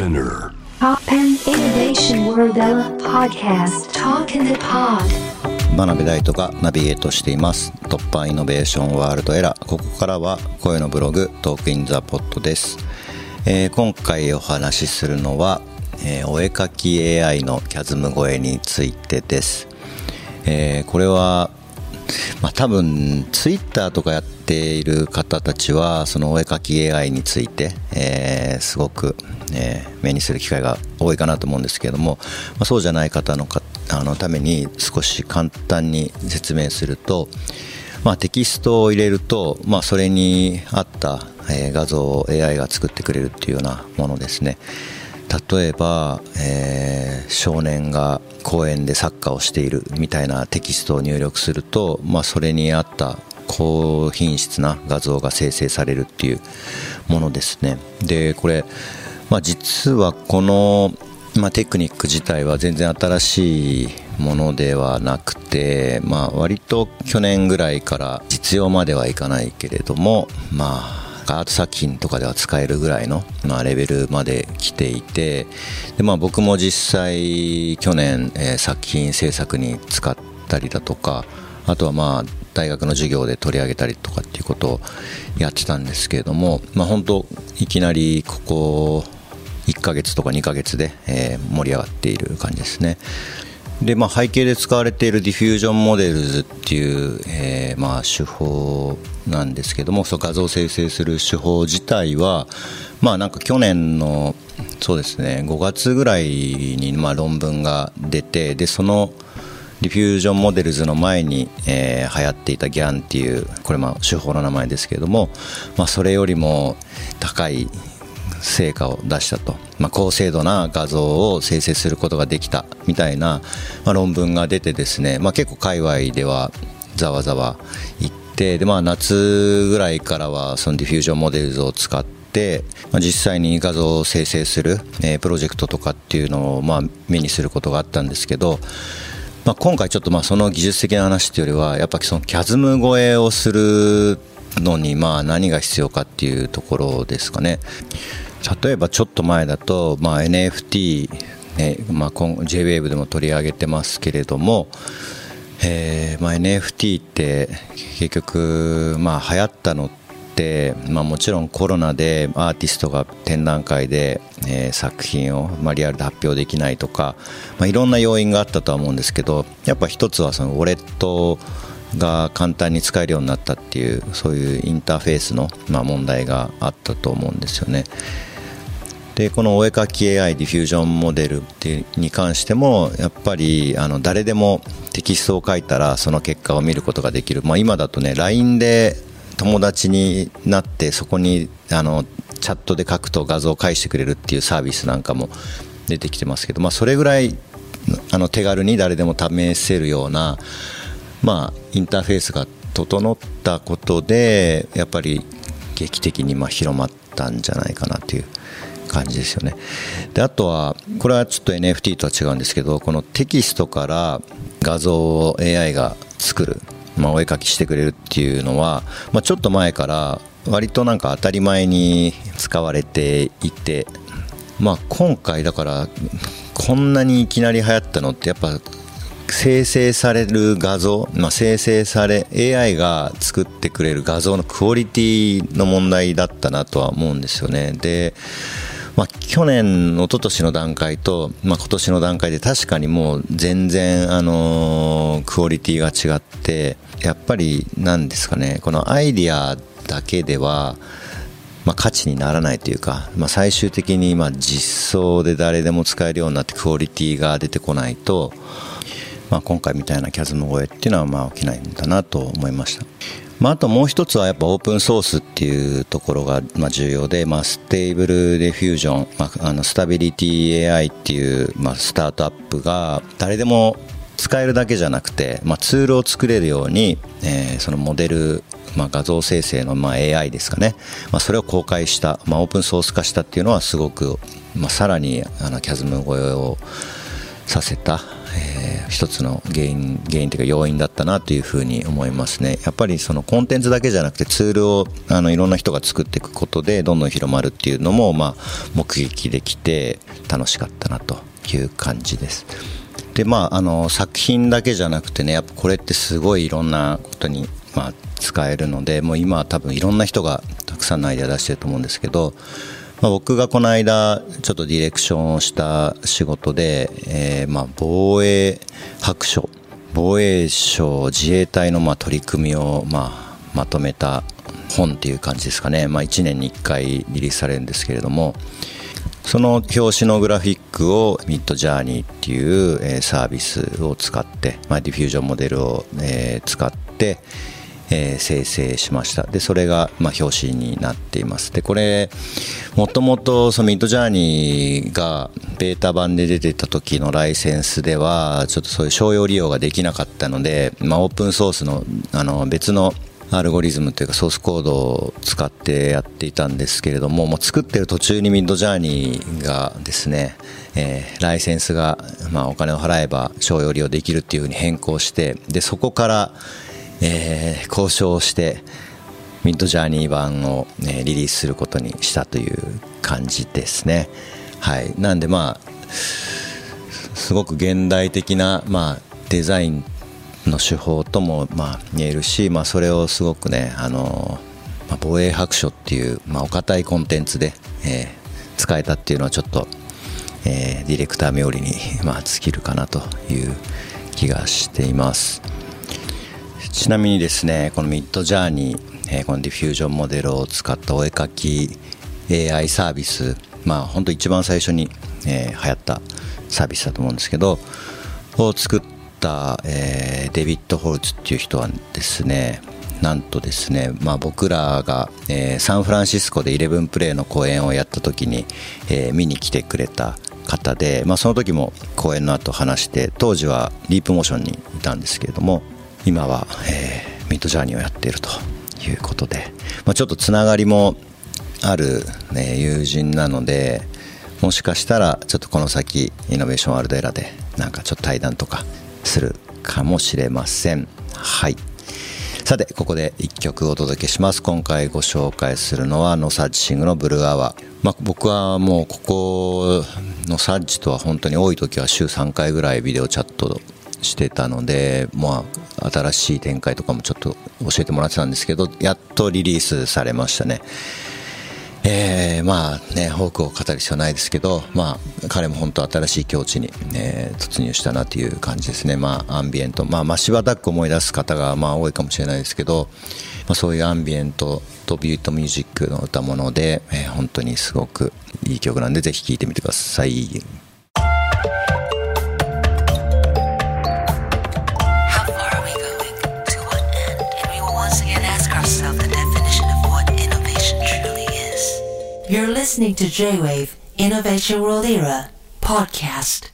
Spinner. Pop and Innovation World Ella Podcast. Talk in the Pod. 真鍋大斗がナビゲートしています。突破イノベーションワールドエラーここからは声のブログトークインザポットです、えー今回お話しするのは、えーお絵描き AI のキャズム声についてです、えーこれはまあ、多分ツイッターとかやっている方たちはそのお絵描き AI について、えーすごく、えー目にする機会が多いかなと思うんですけれども、まあ、そうじゃない方のかあのために少し簡単に説明すると、まあ、テキストを入れると、まあ、それに合った、え画像を AI が作ってくれるっていうようなものですね。例えば、えー少年が公園でサッカーをしているみたいなテキストを入力すると、まあ、それに合った高品質な画像が生成されるっていうものですね。でこれ、まあ、実はこの、まあ、テクニック自体は全然新しいものではなくて、まあ、割と去年ぐらいから実用まではいかないけれどもまあアート作品とかでは使えるぐらいの、まあ、レベルまで来ていてで、まあ、僕も実際去年、えー作品制作に使ったりだとかあとはまあ大学の授業で取り上げたりとかっていうことをやってたんですけれども、まあ、本当いきなりここ1ヶ月とか2ヶ月で、えー盛り上がっている感じですね。で、まあ、背景で使われている Diffusion Models っていう、えーまあ、手法なんですけどもその画像を生成する手法自体は、まあ、なんか去年のそうですね5月ぐらいに、まあ、論文が出てでそのDiffusion Models の前に、えー流行っていた GAN っていうこれまあ手法の名前ですけれども、まあ、それよりも高い成果を出したと、まあ、高精度な画像を生成することができたみたいな、まあ、論文が出てですね、まあ、結構界隈ではざわざわ言ってで、まあ、夏ぐらいからはその Diffusion Models を使って、まあ、実際に画像を生成する、えープロジェクトとかっていうのをまあ目にすることがあったんですけど、まあ、今回ちょっとまあその技術的な話っていうよりはやっぱそのキャズム超えをするのにまあ何が必要かっていうところですかね。例えばちょっと前だとまあ NFT、ねまあ、JWAVE でも取り上げてますけれども、えーまあ、NFT って結局まあ流行ったのって、まあ、もちろんコロナでアーティストが展覧会で、えー作品を、まあ、リアルで発表できないとか、まあ、いろんな要因があったとは思うんですけどやっぱ一つはそのウォレットが簡単に使えるようになったっていうそういうインターフェースの、まあ、問題があったと思うんですよね。でこのお絵描き AI ディフュージョンモデルってに関してもやっぱりあの誰でもテキストを書いたらその結果を見ることができる、まあ、今だとね LINE で友達になってそこにあのチャットで書くと画像を返してくれるっていうサービスなんかも出てきてますけど、まあ、それぐらいあの手軽に誰でも試せるような、まあ、インターフェースが整ったことでやっぱり劇的にま広まったんじゃないかなという感じですよね。であとはこれはちょっと NFT とは違うんですけどこのテキストから画像を AI が作る、まあ、お絵描きしてくれるっていうのは、まあ、ちょっと前から割となんか当たり前に使われていてまあ今回だからこんなにいきなり流行ったのってやっぱ生成される画像、まあ、生成され AI が作ってくれる画像のクオリティの問題だったなとは思うんですよね。で、まあ、去年一昨年の段階と、まあ、今年の段階で確かにもう全然、あのークオリティが違ってやっぱり何ですかねこのアイディアだけではまあ、価値にならないというか、まあ、最終的にま実装で誰でも使えるようになってクオリティが出てこないと、まあ、今回みたいなキャズム超えっていうのはまあ起きないんだなと思いました。まあ、あともう一つはやっぱオープンソースっていうところがまあ重要で、まあ、 Stable Diffusion、まあ、あのスタビリティ AI っていうまあスタートアップが誰でも使えるだけじゃなくて、まあ、ツールを作れるように、えーそのモデル、まあ、画像生成のまあ AI ですかね、まあ、それを公開した、まあ、オープンソース化したっていうのはすごく、まあ、さらにあのキャズム超えをさせた、え一つの原因原因というか要因だったなというふうに思いますね。やっぱりそのコンテンツだけじゃなくてツールをあのいろんな人が作っていくことでどんどん広まるっていうのも、まあ、目撃できて楽しかったなという感じです。でまああの作品だけじゃなくてねやっぱこれってすごいいろんなことに、まあ、使えるのでもう今は多分いろんな人がたくさんのアイデア出してると思うんですけどまあ、僕がこの間ちょっとディレクションをした仕事で、えー、まあ防衛白書防衛省自衛隊のまあ取り組みをまあまとめた本っていう感じですかね、まあ、1年に1回リリースされるんですけれどもその表紙のグラフィックを Midjourney っていうサービスを使って、まあ、 Diffusion Model を使って、生成しました。でそれが、まあ、表紙になっています。でこれもともと Midjourney がベータ版で出てた時のライセンスではちょっとそういう商用利用ができなかったので、まあ、オープンソースのあの別のアルゴリズムというかソースコードを使ってやっていたんですけれどももう作ってる途中に Midjourney がですね、えー、ライセンスが、まあ、お金を払えば商用利用できるっていうふうに変更してでそこからえー、交渉をしてミッドジャーニー版を、ね、リリースすることにしたという感じですね。はい、なんでまあすごく現代的な、まあ、デザインの手法とも、まあ、見えるし、まあ、それをすごくねあの、まあ、防衛白書っていう、まあ、お堅いコンテンツで、えー、使えたっていうのはちょっと、えー、ディレクター冥利に、まあ、尽きるかなという気がしています。ちなみにですねこの Midjourney、えー、この Diffusion Model を使ったお絵描き AI サービスまあ本当一番最初に、えー、流行ったサービスだと思うんですけどを作った、えー、デビッド・ホルツっていう人はですねなんとですね、まあ、僕らが、えー、サンフランシスコで11プレイの公演をやった時に、えー、見に来てくれた方で、まあ、その時も公演の後話して当時はリープモーションにいたんですけれども今は、えー、ミッドジャーニーをやっていると。いうことで、まあ、ちょっとつながりもある、ね、友人なのでもしかしたらちょっとこの先イノベーションワールドエラーでなんかちょっと対談とかするかもしれません。はい。さてここで1曲お届けします。今回ご紹介するのはノサッチシングのブルーアワー、まあ、僕はもうここのサッチとは本当に多い時は週3回ぐらいビデオチャットしてたので、まあ、新しい展開とかもちょっと教えてもらってたんですけど、やっとリリースされましたね。えー、まあね、多くを語る必要ないですけど、まあ、彼も本当新しい境地に、ね、突入したなという感じですね。まあ、アンビエント、まあ、マシバダック思い出す方が、まあ、多いかもしれないですけど、まあ、そういうアンビエントとビュートミュージックの歌物で、えー、本当にすごくいい曲なんで、ぜひ聴いてみてください。Listening to J-Wave Innovation World Era podcast.